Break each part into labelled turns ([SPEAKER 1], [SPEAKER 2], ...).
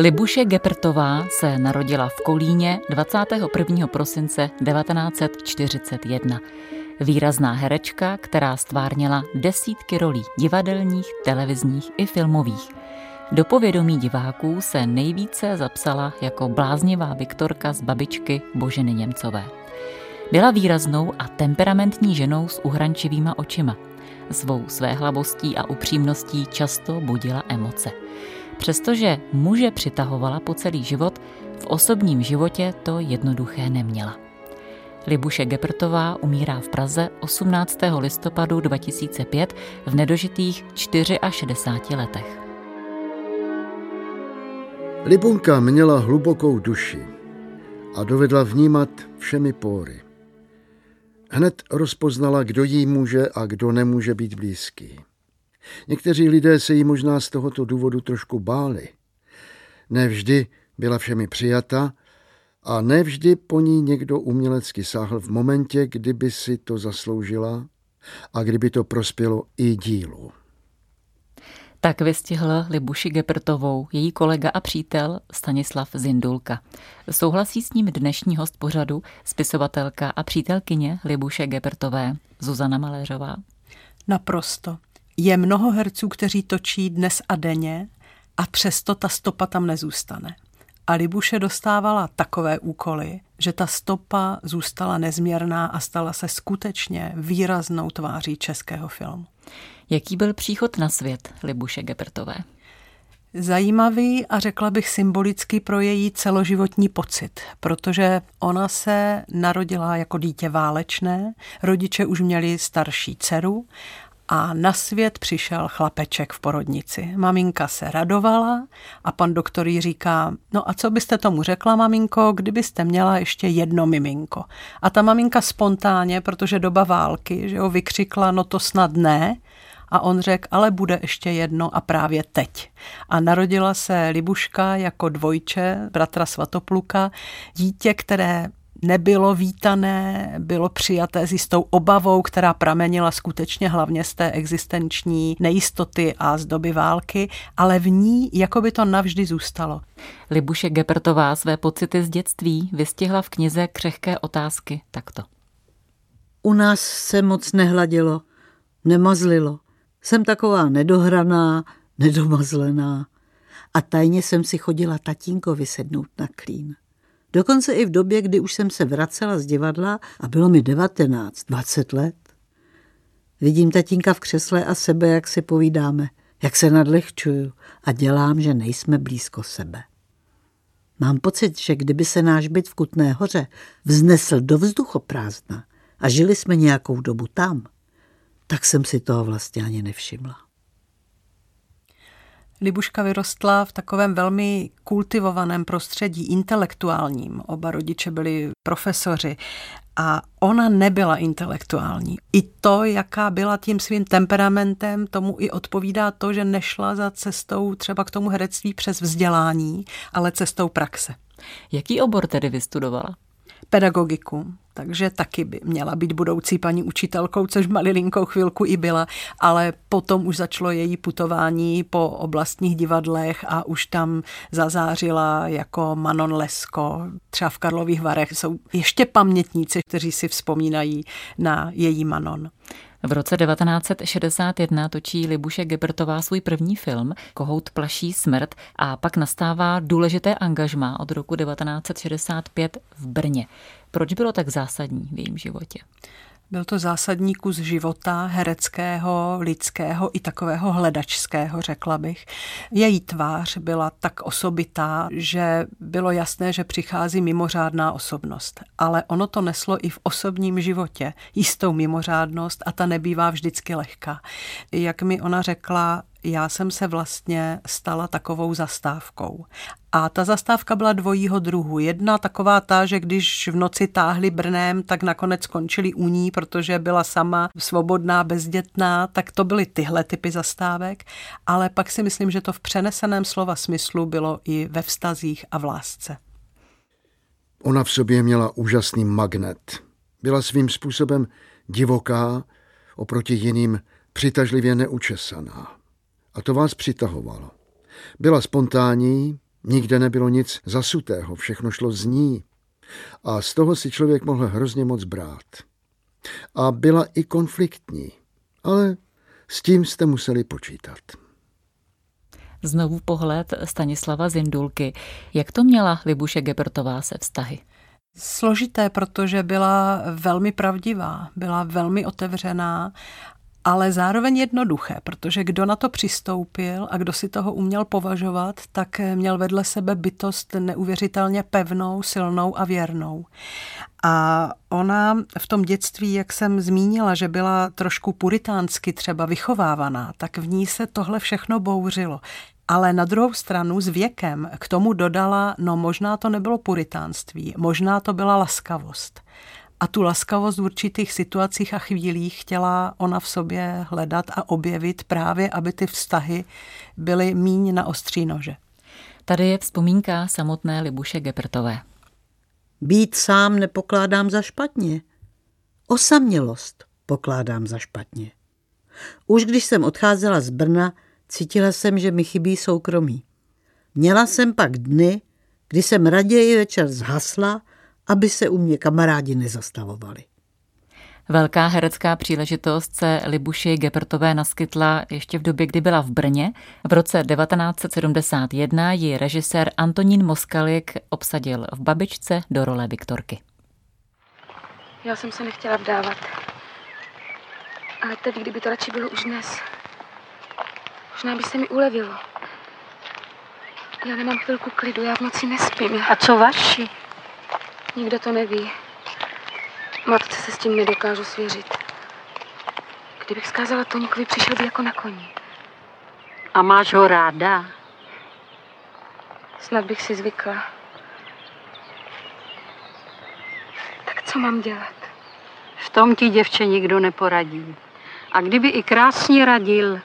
[SPEAKER 1] Libuše Gepertová se narodila v Kolíně 21. prosince 1941. Výrazná herečka, která stvárnila desítky rolí divadelních, televizních i filmových. Do povědomí diváků se nejvíce zapsala jako bláznivá Viktorka z babičky Boženy Němcové. Byla výraznou a temperamentní ženou s uhrančivýma očima. Svou svéhlavostí a upřímností často budila emoce. Přestože muže přitahovala po celý život, v osobním životě to jednoduché neměla. Libuše Gepertová umírá v Praze 18. listopadu 2005 v nedožitých 64 letech.
[SPEAKER 2] Libunka měla hlubokou duši a dovedla vnímat všemi póry. Hned rozpoznala, kdo jí může a kdo nemůže být blízký. Někteří lidé se jí možná z tohoto důvodu trošku báli. Nevždy byla všemi přijata a nevždy po ní někdo umělecky sáhl v momentě, kdyby si to zasloužila a kdyby to prospělo i dílu.
[SPEAKER 1] Tak vystihl Libuši Gepertovou její kolega a přítel Stanislav Zindulka. Souhlasí s ním dnešní host pořadu, spisovatelka a přítelkyně Libuše Gepertové, Zuzana Maléřová.
[SPEAKER 3] Naprosto. Je mnoho herců, kteří točí dnes a denně a přesto ta stopa tam nezůstane. A Libuše dostávala takové úkoly, že ta stopa zůstala nezměrná a stala se skutečně výraznou tváří českého filmu.
[SPEAKER 1] Jaký byl příchod na svět Libuše Gepertové?
[SPEAKER 3] Zajímavý a řekla bych symbolický pro její celoživotní pocit, protože ona se narodila jako dítě válečné, rodiče už měli starší dceru a na svět přišel chlapeček v porodnici. Maminka se radovala a pan doktor jí říká, no a co byste tomu řekla, maminko, kdybyste měla ještě jedno miminko. A ta maminka spontánně, protože doba války, že jo, vykřikla, no to snad ne, a on řekl, ale bude ještě jedno a právě teď. A narodila se Libuška jako dvojče, bratra Svatopluka, dítě, které nebylo vítané, bylo přijaté s jistou obavou, která pramenila skutečně hlavně z té existenční nejistoty a z doby války, ale v ní jako by to navždy zůstalo.
[SPEAKER 1] Libuše Gepertová své pocity z dětství vystihla v knize Křehké otázky takto.
[SPEAKER 4] U nás se moc nehladilo, nemazlilo. Jsem taková nedohraná, nedomazlená. A tajně jsem si chodila tatínkovi sednout na klín. Dokonce i v době, kdy už jsem se vracela z divadla a bylo mi 19, 20 let. Vidím tatínka v křesle a sebe, jak si povídáme, jak se nadlehčuju a dělám, že nejsme blízko sebe. Mám pocit, že kdyby se náš byt v Kutné hoře vznesl do vzduchoprázdna a žili jsme nějakou dobu tam, tak jsem si toho vlastně ani nevšimla.
[SPEAKER 3] Libuška vyrostla v takovém velmi kultivovaném prostředí, intelektuálním. Oba rodiče byli profesoři a ona nebyla intelektuální. I to, jaká byla tím svým temperamentem, tomu i odpovídá to, že nešla za cestou třeba k tomu herectví přes vzdělání, ale cestou praxe.
[SPEAKER 1] Jaký obor tedy vystudovala?
[SPEAKER 3] Pedagogiku, takže taky by měla být budoucí paní učitelkou, což malilinkou chvilku i byla, ale potom už začalo její putování po oblastních divadlech a už tam zazářila jako Manon Lesko. Třeba v Karlových Varech jsou ještě pamětníci, kteří si vzpomínají na její Manon.
[SPEAKER 1] V roce 1961 točí Libuše Gebertová svůj první film Kohout plaší smrt a pak nastává důležité angažmá od roku 1965 v Brně. Proč bylo tak zásadní v jejím životě?
[SPEAKER 3] Byl to zásadní kus života hereckého, lidského i takového hledačského, řekla bych. Její tvář byla tak osobitá, že bylo jasné, že přichází mimořádná osobnost. Ale ono to neslo i v osobním životě jistou mimořádnost a ta nebývá vždycky lehká. Jak mi ona řekla, já jsem se vlastně stala takovou zastávkou. A ta zastávka byla dvojího druhu. Jedna taková ta, že když v noci táhli Brnem, tak nakonec skončili u ní, protože byla sama svobodná, bezdětná, tak to byly tyhle typy zastávek. Ale pak si myslím, že to v přeneseném slova smyslu bylo i ve vztazích a v lásce.
[SPEAKER 2] Ona v sobě měla úžasný magnet. Byla svým způsobem divoká, oproti jiným přitažlivě neučesaná a to vás přitahovalo. Byla spontánní, Nikde nebylo nic zasutého, všechno šlo z ní. A z toho si člověk mohl hrozně moc brát. A byla i konfliktní, ale s tím jste museli počítat.
[SPEAKER 1] Znovu pohled Stanislava Zindulky. Jak to měla Libuše Gebertová se vztahy?
[SPEAKER 3] Složité, protože byla velmi pravdivá, byla velmi otevřená ale zároveň jednoduché, protože kdo na to přistoupil a kdo si toho uměl považovat, tak měl vedle sebe bytost neuvěřitelně pevnou, silnou a věrnou. A ona v tom dětství, jak jsem zmínila, že byla trošku puritánsky třeba vychovávaná, tak v ní se tohle všechno bouřilo. Ale na druhou stranu s věkem k tomu dodala, no možná to nebylo puritánství, možná to byla laskavost. A tu laskavost v určitých situacích a chvílích chtěla ona v sobě hledat a objevit právě, aby ty vztahy byly míň na ostří nože.
[SPEAKER 1] Tady je vzpomínka samotné Libuše Gepertové.
[SPEAKER 4] Být sám nepokládám za špatně. Osamělost pokládám za špatně. Už když jsem odcházela z Brna, cítila jsem, že mi chybí soukromí. Měla jsem pak dny, kdy jsem raději večer zhasla aby se u mě kamarádi nezastavovali.
[SPEAKER 1] Velká herecká příležitost se Libuši Gepertové naskytla ještě v době, kdy byla v Brně. V roce 1971 ji režisér Antonín Moskalik obsadil v Babičce do role Viktorky.
[SPEAKER 5] Já jsem se nechtěla vdávat. Ale teď, kdyby to radši bylo už dnes. Možná by se mi ulevilo. Já nemám chvilku klidu, já v noci nespím.
[SPEAKER 6] A co vaši?
[SPEAKER 5] Nikdo to neví. Matce se s tím nedokážu svěřit. Kdybych zkázala Toníkovi, přišel by jako na koni.
[SPEAKER 6] A máš ho ráda?
[SPEAKER 5] Snad bych si zvykla. Tak co mám dělat?
[SPEAKER 6] V tom ti děvče nikdo neporadí. A kdyby i krásně radil,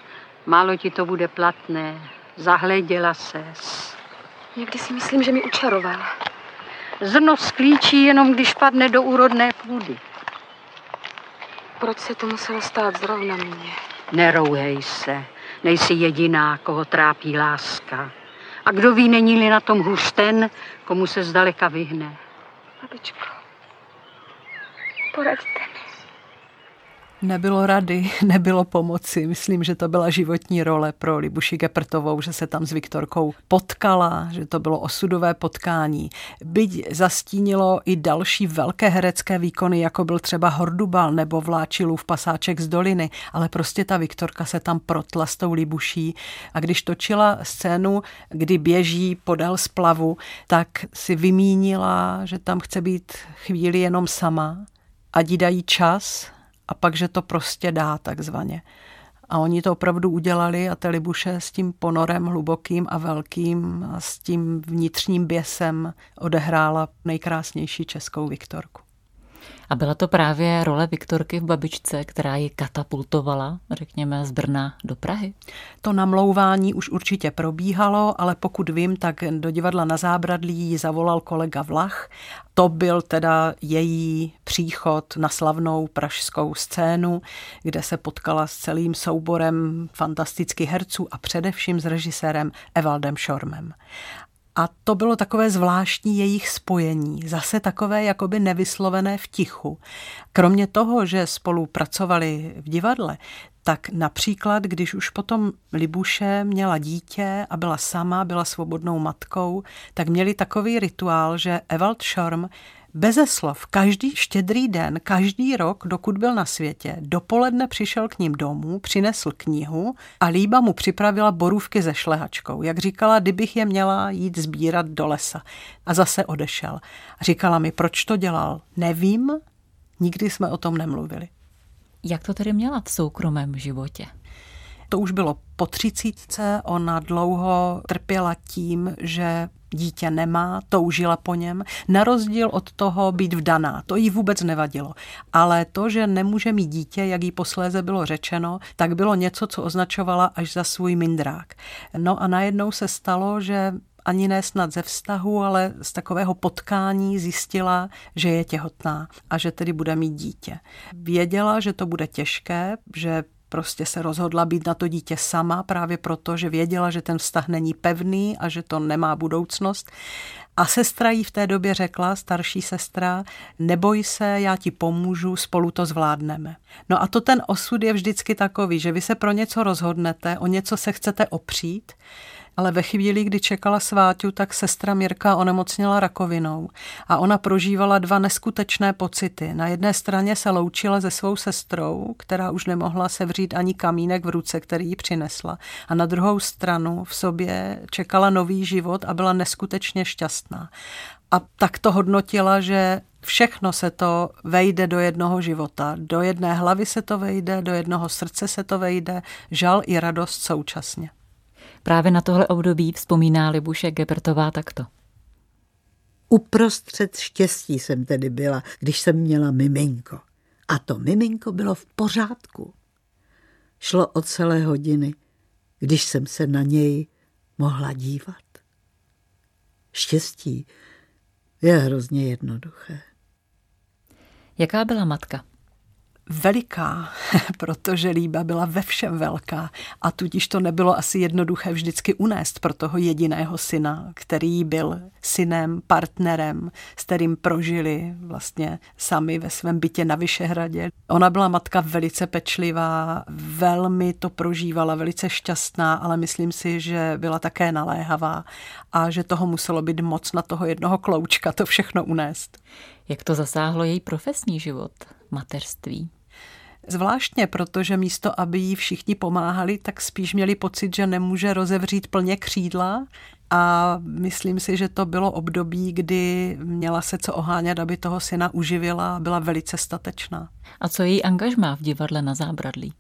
[SPEAKER 6] málo ti to bude platné. Zahleděla ses.
[SPEAKER 5] Někdy si myslím, že mi učarovala.
[SPEAKER 6] Zrno sklíčí jenom, když padne do úrodné půdy.
[SPEAKER 5] Proč se to muselo stát zrovna mě?
[SPEAKER 6] Nerouhej se. Nejsi jediná, koho trápí láska. A kdo ví, není-li na tom hůř ten, komu se zdaleka vyhne.
[SPEAKER 5] Babičko, poraďte.
[SPEAKER 3] Nebylo rady, nebylo pomoci. Myslím, že to byla životní role pro Libuši Geprtovou, že se tam s Viktorkou potkala, že to bylo osudové potkání. Byť zastínilo i další velké herecké výkony, jako byl třeba Hordubal nebo Vláčilův pasáček z doliny, ale prostě ta Viktorka se tam protla s tou Libuší a když točila scénu, kdy běží podél splavu, tak si vymínila, že tam chce být chvíli jenom sama, ať jí dají čas, a pak, že to prostě dá takzvaně. A oni to opravdu udělali a Telibuše s tím ponorem hlubokým a velkým a s tím vnitřním běsem odehrála nejkrásnější českou Viktorku.
[SPEAKER 1] A byla to právě role Viktorky v Babičce, která ji katapultovala, řekněme, z Brna do Prahy?
[SPEAKER 3] To namlouvání už určitě probíhalo, ale pokud vím, tak do divadla na Zábradlí ji zavolal kolega Vlach. To byl teda její příchod na slavnou pražskou scénu, kde se potkala s celým souborem fantastických herců a především s režisérem Evaldem Šormem. A to bylo takové zvláštní jejich spojení, zase takové jakoby nevyslovené v tichu. Kromě toho, že spolu pracovali v divadle, tak například, když už potom Libuše měla dítě a byla sama, byla svobodnou matkou, tak měli takový rituál, že Evald Schorm Beze slov, každý štědrý den, každý rok, dokud byl na světě, dopoledne přišel k ním domů, přinesl knihu a Líba mu připravila borůvky ze šlehačkou. Jak říkala, kdybych je měla jít sbírat do lesa. A zase odešel. Říkala mi, proč to dělal. Nevím, nikdy jsme o tom nemluvili.
[SPEAKER 1] Jak to tedy měla v soukromém životě?
[SPEAKER 3] To už bylo po třicítce, ona dlouho trpěla tím, že dítě nemá, toužila po něm, na rozdíl od toho být vdaná. To jí vůbec nevadilo. Ale to, že nemůže mít dítě, jak jí posléze bylo řečeno, tak bylo něco, co označovala až za svůj mindrák. No a najednou se stalo, že ani ne snad ze vztahu, ale z takového potkání zjistila, že je těhotná a že tedy bude mít dítě. Věděla, že to bude těžké, že Prostě se rozhodla být na to dítě sama, právě proto, že věděla, že ten vztah není pevný a že to nemá budoucnost. A sestra jí v té době řekla, starší sestra, neboj se, já ti pomůžu, spolu to zvládneme. No a to ten osud je vždycky takový, že vy se pro něco rozhodnete, o něco se chcete opřít, ale ve chvíli, kdy čekala sváťu, tak sestra Mirka onemocněla rakovinou a ona prožívala dva neskutečné pocity. Na jedné straně se loučila se svou sestrou, která už nemohla sevřít ani kamínek v ruce, který jí přinesla. A na druhou stranu v sobě čekala nový život a byla neskutečně šťastná. A tak to hodnotila, že všechno se to vejde do jednoho života. Do jedné hlavy se to vejde, do jednoho srdce se to vejde, žal i radost současně.
[SPEAKER 1] Právě na tohle období vzpomíná Libuše Gebertová takto.
[SPEAKER 4] Uprostřed štěstí jsem tedy byla, když jsem měla miminko. A to miminko bylo v pořádku. Šlo o celé hodiny, když jsem se na něj mohla dívat. Štěstí je hrozně jednoduché.
[SPEAKER 1] Jaká byla matka?
[SPEAKER 3] Veliká, protože Líba byla ve všem velká a tudíž to nebylo asi jednoduché vždycky unést pro toho jediného syna, který byl synem, partnerem, s kterým prožili vlastně sami ve svém bytě na Vyšehradě. Ona byla matka velice pečlivá, velmi to prožívala, velice šťastná, ale myslím si, že byla také naléhavá a že toho muselo být moc na toho jednoho kloučka to všechno unést.
[SPEAKER 1] Jak to zasáhlo její profesní život, mateřství?
[SPEAKER 3] Zvláštně, protože místo, aby jí všichni pomáhali, tak spíš měli pocit, že nemůže rozevřít plně křídla a myslím si, že to bylo období, kdy měla se co ohánět, aby toho syna uživila a byla velice statečná.
[SPEAKER 1] A co její angažmá v divadle na zábradlí?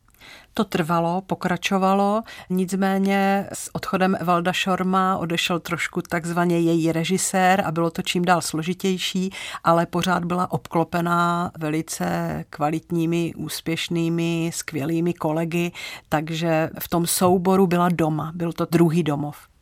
[SPEAKER 3] To trvalo, pokračovalo, nicméně s odchodem Evalda Šorma odešel trošku takzvaně její režisér a bylo to čím dál složitější, ale pořád byla obklopená velice kvalitními, úspěšnými, skvělými kolegy, takže v tom souboru byla doma, byl to druhý domov.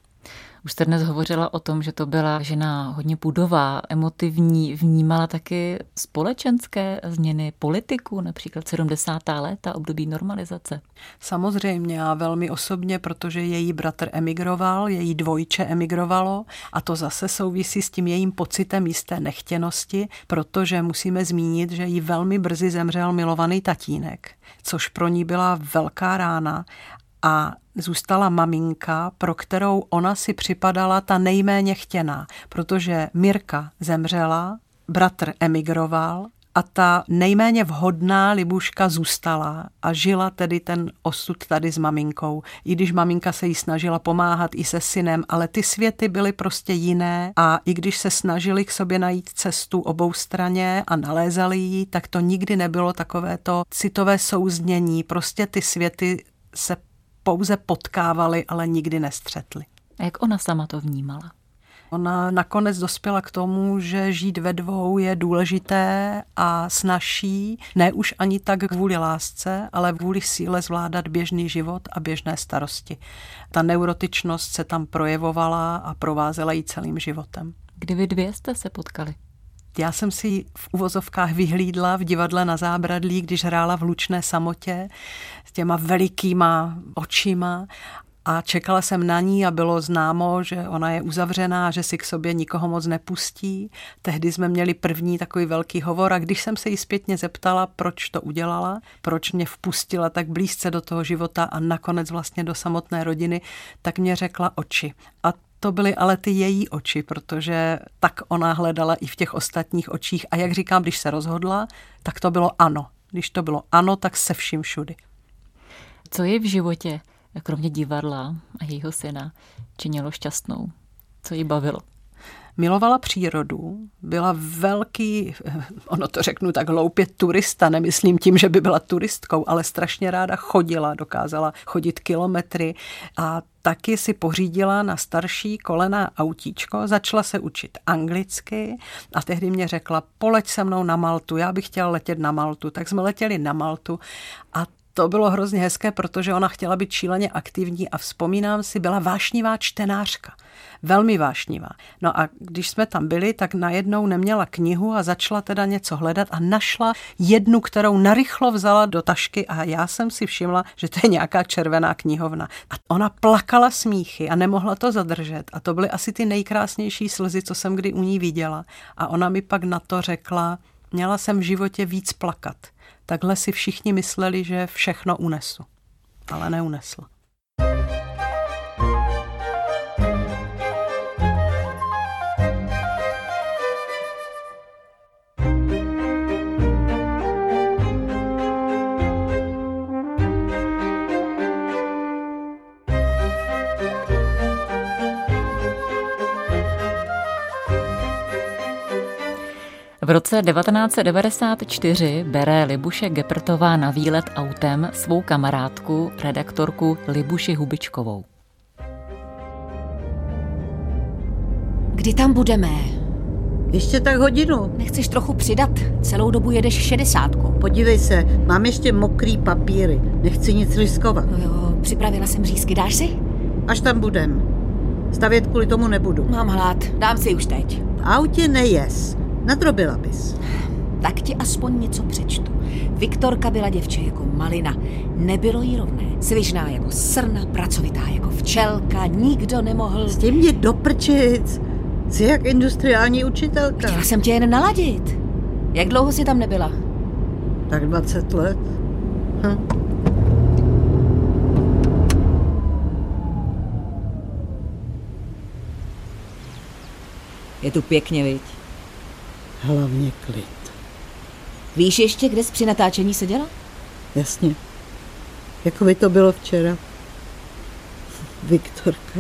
[SPEAKER 1] Už jste dnes hovořila o tom, že to byla žena hodně pudová, emotivní, vnímala taky společenské změny politiku, například 70. léta, období normalizace.
[SPEAKER 3] Samozřejmě a velmi osobně, protože její bratr emigroval, její dvojče emigrovalo a to zase souvisí s tím jejím pocitem jisté nechtěnosti, protože musíme zmínit, že jí velmi brzy zemřel milovaný tatínek což pro ní byla velká rána a zůstala maminka, pro kterou ona si připadala ta nejméně chtěná, protože Mirka zemřela, bratr emigroval a ta nejméně vhodná Libuška zůstala a žila tedy ten osud tady s maminkou. I když maminka se jí snažila pomáhat i se synem, ale ty světy byly prostě jiné a i když se snažili k sobě najít cestu obou straně a nalézali ji, tak to nikdy nebylo takové to citové souznění. Prostě ty světy se pouze potkávali, ale nikdy nestřetli.
[SPEAKER 1] A jak ona sama to vnímala?
[SPEAKER 3] Ona nakonec dospěla k tomu, že žít ve dvou je důležité a snaží, ne už ani tak kvůli lásce, ale kvůli síle zvládat běžný život a běžné starosti. Ta neurotičnost se tam projevovala a provázela jí celým životem.
[SPEAKER 1] Kdy vy dvě jste se potkali?
[SPEAKER 3] Já jsem si v uvozovkách vyhlídla v divadle na zábradlí, když hrála v Lučné samotě s těma velikýma očima a čekala jsem na ní a bylo známo, že ona je uzavřená, že si k sobě nikoho moc nepustí. Tehdy jsme měli první takový velký hovor a když jsem se jí zpětně zeptala, proč to udělala, proč mě vpustila tak blízce do toho života a nakonec vlastně do samotné rodiny, tak mě řekla oči. A to byly ale ty její oči, protože tak ona hledala i v těch ostatních očích. A jak říkám, když se rozhodla, tak to bylo ano. Když to bylo ano, tak se vším všudy.
[SPEAKER 1] Co je v životě, kromě divadla a jejího syna, činilo šťastnou? Co ji bavilo?
[SPEAKER 3] Milovala přírodu, byla velký, ono to řeknu tak hloupě, turista, nemyslím tím, že by byla turistkou, ale strašně ráda chodila, dokázala chodit kilometry a taky si pořídila na starší kolena autíčko, začala se učit anglicky a tehdy mě řekla, poleď se mnou na Maltu, já bych chtěla letět na Maltu. Tak jsme letěli na Maltu a to bylo hrozně hezké, protože ona chtěla být šíleně aktivní a vzpomínám si, byla vášnivá čtenářka. Velmi vášnivá. No a když jsme tam byli, tak najednou neměla knihu a začala teda něco hledat a našla jednu, kterou narychlo vzala do tašky a já jsem si všimla, že to je nějaká červená knihovna. A ona plakala smíchy a nemohla to zadržet. A to byly asi ty nejkrásnější slzy, co jsem kdy u ní viděla. A ona mi pak na to řekla, měla jsem v životě víc plakat. Takhle si všichni mysleli, že všechno unesu. Ale neunesla.
[SPEAKER 1] V roce 1994 bere Libuše Geprtová na výlet autem svou kamarádku, redaktorku Libuši Hubičkovou.
[SPEAKER 7] Kdy tam budeme?
[SPEAKER 4] Ještě tak hodinu.
[SPEAKER 7] Nechceš trochu přidat? Celou dobu jedeš šedesátku.
[SPEAKER 4] Podívej se, mám ještě mokrý papíry. Nechci nic riskovat.
[SPEAKER 7] No jo, připravila jsem řízky, dáš si?
[SPEAKER 4] Až tam budem. Stavět kvůli tomu nebudu.
[SPEAKER 7] Mám hlad, dám si už teď.
[SPEAKER 4] V autě nejes. Nadrobila bys.
[SPEAKER 7] Tak ti aspoň něco přečtu. Viktorka byla děvče jako malina. Nebylo jí rovné. Svižná jako srna, pracovitá jako včelka. Nikdo nemohl...
[SPEAKER 4] S tím mě doprčic. Jsi jak industriální učitelka.
[SPEAKER 7] Chtěla jsem tě jen naladit. Jak dlouho jsi tam nebyla?
[SPEAKER 4] Tak 20 let. Hm.
[SPEAKER 7] Je tu pěkně, viď?
[SPEAKER 4] Hlavně klid.
[SPEAKER 7] Víš ještě, kde jsi při natáčení seděla?
[SPEAKER 4] Jasně. Jako by to bylo včera. Viktorka.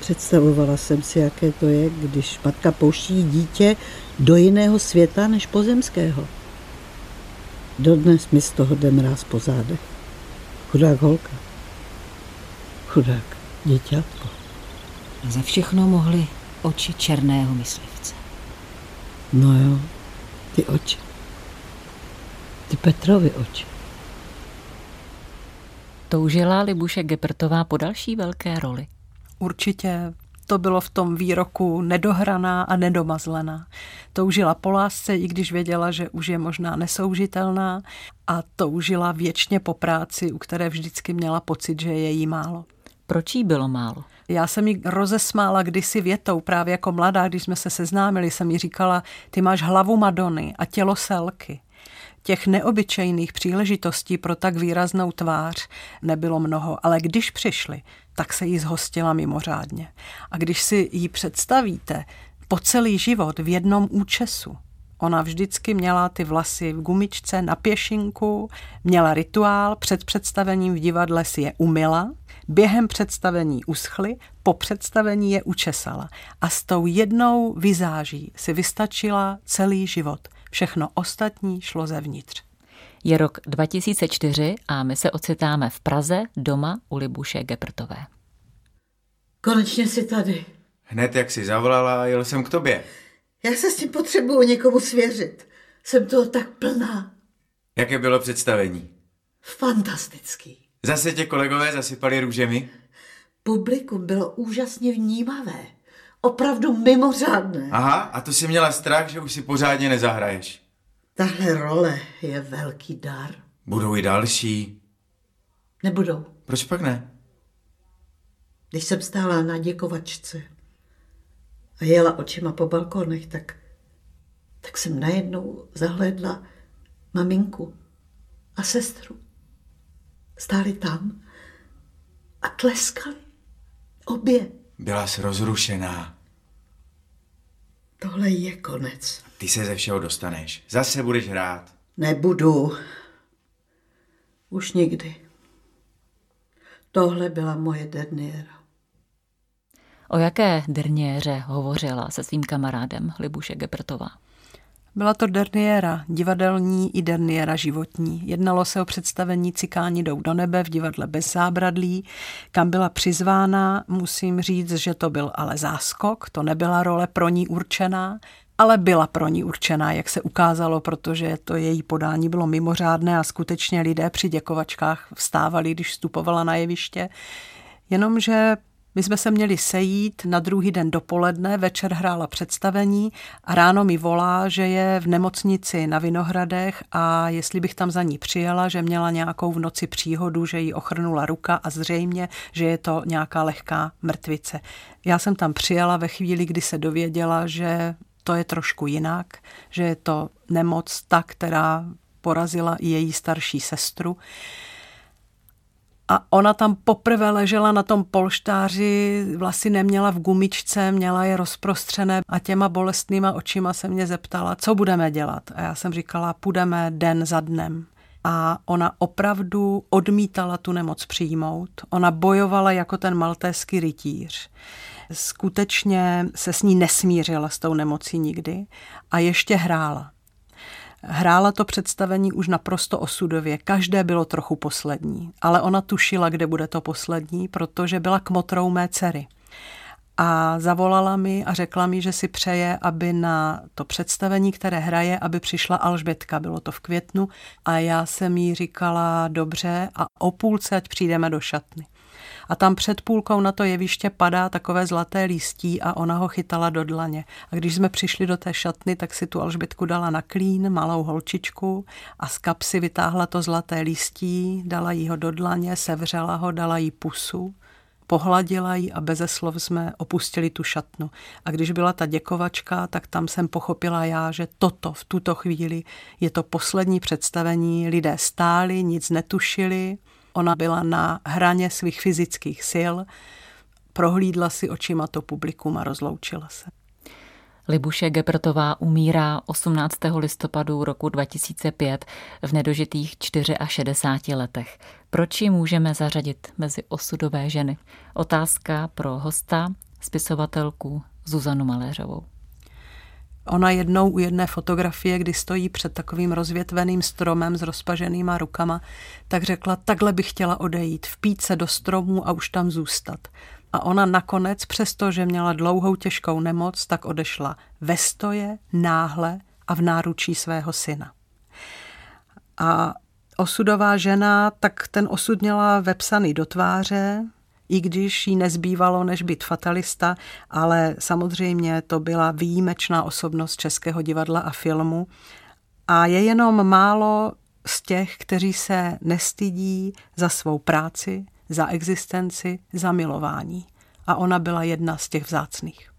[SPEAKER 4] Představovala jsem si, jaké to je, když matka pouští dítě do jiného světa než pozemského. Dodnes mi z toho jde mráz po zádech. Chudák holka. Chudák děťátko.
[SPEAKER 7] A za všechno mohli oči černého myslivce.
[SPEAKER 4] No jo, ty oči. Ty Petrovy oči.
[SPEAKER 1] Toužila Libuše Geprtová po další velké roli?
[SPEAKER 3] Určitě to bylo v tom výroku nedohraná a nedomazlená. Toužila po lásce, i když věděla, že už je možná nesoužitelná a toužila věčně po práci, u které vždycky měla pocit, že je jí málo.
[SPEAKER 1] Proč jí bylo málo?
[SPEAKER 3] Já jsem jí rozesmála kdysi větou, právě jako mladá, když jsme se seznámili, jsem jí říkala, ty máš hlavu Madony a tělo Selky. Těch neobyčejných příležitostí pro tak výraznou tvář nebylo mnoho, ale když přišli, tak se jí zhostila mimořádně. A když si ji představíte po celý život v jednom účesu, Ona vždycky měla ty vlasy v gumičce na pěšinku, měla rituál, před představením v divadle si je umila, během představení uschly, po představení je učesala. A s tou jednou vizáží si vystačila celý život. Všechno ostatní šlo zevnitř.
[SPEAKER 1] Je rok 2004 a my se ocitáme v Praze doma u Libuše Geprtové.
[SPEAKER 4] Konečně jsi tady.
[SPEAKER 8] Hned jak si zavolala, jel jsem k tobě.
[SPEAKER 4] Já se s tím potřebuju někomu svěřit. Jsem toho tak plná.
[SPEAKER 8] Jaké bylo představení?
[SPEAKER 4] Fantastický.
[SPEAKER 8] Zase tě kolegové zasypali růžemi?
[SPEAKER 4] Publikum bylo úžasně vnímavé. Opravdu mimořádné.
[SPEAKER 8] Aha, a to si měla strach, že už si pořádně nezahraješ.
[SPEAKER 4] Tahle role je velký dar.
[SPEAKER 8] Budou i další.
[SPEAKER 4] Nebudou.
[SPEAKER 8] Proč pak ne?
[SPEAKER 4] Když jsem stála na děkovačce a jela očima po balkonech, tak, tak jsem najednou zahlédla maminku a sestru. Stáli tam a tleskali. Obě.
[SPEAKER 8] Byla jsi rozrušená.
[SPEAKER 4] Tohle je konec.
[SPEAKER 8] Ty se ze všeho dostaneš. Zase budeš hrát.
[SPEAKER 4] Nebudu. Už nikdy. Tohle byla moje derniéra.
[SPEAKER 1] O jaké derniéře hovořila se svým kamarádem Libuše Geprtová?
[SPEAKER 3] Byla to derniéra divadelní i derniéra životní. Jednalo se o představení Cikáni jdou do nebe v divadle bez zábradlí, kam byla přizvána. Musím říct, že to byl ale záskok, to nebyla role pro ní určená, ale byla pro ní určená, jak se ukázalo, protože to její podání bylo mimořádné a skutečně lidé při děkovačkách vstávali, když vstupovala na jeviště. Jenomže my jsme se měli sejít na druhý den dopoledne, večer hrála představení a ráno mi volá, že je v nemocnici na Vinohradech a jestli bych tam za ní přijela, že měla nějakou v noci příhodu, že jí ochrnula ruka a zřejmě, že je to nějaká lehká mrtvice. Já jsem tam přijela ve chvíli, kdy se dověděla, že to je trošku jinak, že je to nemoc ta, která porazila i její starší sestru. A ona tam poprvé ležela na tom polštáři, vlasy neměla v gumičce, měla je rozprostřené a těma bolestnýma očima se mě zeptala, co budeme dělat. A já jsem říkala, půjdeme den za dnem. A ona opravdu odmítala tu nemoc přijmout. Ona bojovala jako ten maltéský rytíř skutečně se s ní nesmířila s tou nemocí nikdy a ještě hrála. Hrála to představení už naprosto osudově, každé bylo trochu poslední, ale ona tušila, kde bude to poslední, protože byla kmotrou mé dcery. A zavolala mi a řekla mi, že si přeje, aby na to představení, které hraje, aby přišla Alžbětka. Bylo to v květnu a já jsem jí říkala dobře a o půlce, ať přijdeme do šatny a tam před půlkou na to jeviště padá takové zlaté lístí a ona ho chytala do dlaně. A když jsme přišli do té šatny, tak si tu Alžbětku dala na klín, malou holčičku a z kapsy vytáhla to zlaté lístí, dala jí ho do dlaně, sevřela ho, dala jí pusu pohladila ji a beze slov jsme opustili tu šatnu. A když byla ta děkovačka, tak tam jsem pochopila já, že toto v tuto chvíli je to poslední představení. Lidé stáli, nic netušili, Ona byla na hraně svých fyzických sil, prohlídla si očima to publikum a rozloučila se.
[SPEAKER 1] Libuše Gepertová umírá 18. listopadu roku 2005 v nedožitých 64 letech. Proč ji můžeme zařadit mezi osudové ženy? Otázka pro hosta, spisovatelku Zuzanu Maléřovou.
[SPEAKER 3] Ona jednou u jedné fotografie, kdy stojí před takovým rozvětveným stromem s rozpaženýma rukama, tak řekla, takhle bych chtěla odejít, vpít se do stromu a už tam zůstat. A ona nakonec, přestože měla dlouhou těžkou nemoc, tak odešla ve stoje, náhle a v náručí svého syna. A osudová žena, tak ten osud měla vepsaný do tváře, i když jí nezbývalo, než být fatalista, ale samozřejmě to byla výjimečná osobnost Českého divadla a filmu. A je jenom málo z těch, kteří se nestydí za svou práci, za existenci, za milování. A ona byla jedna z těch vzácných.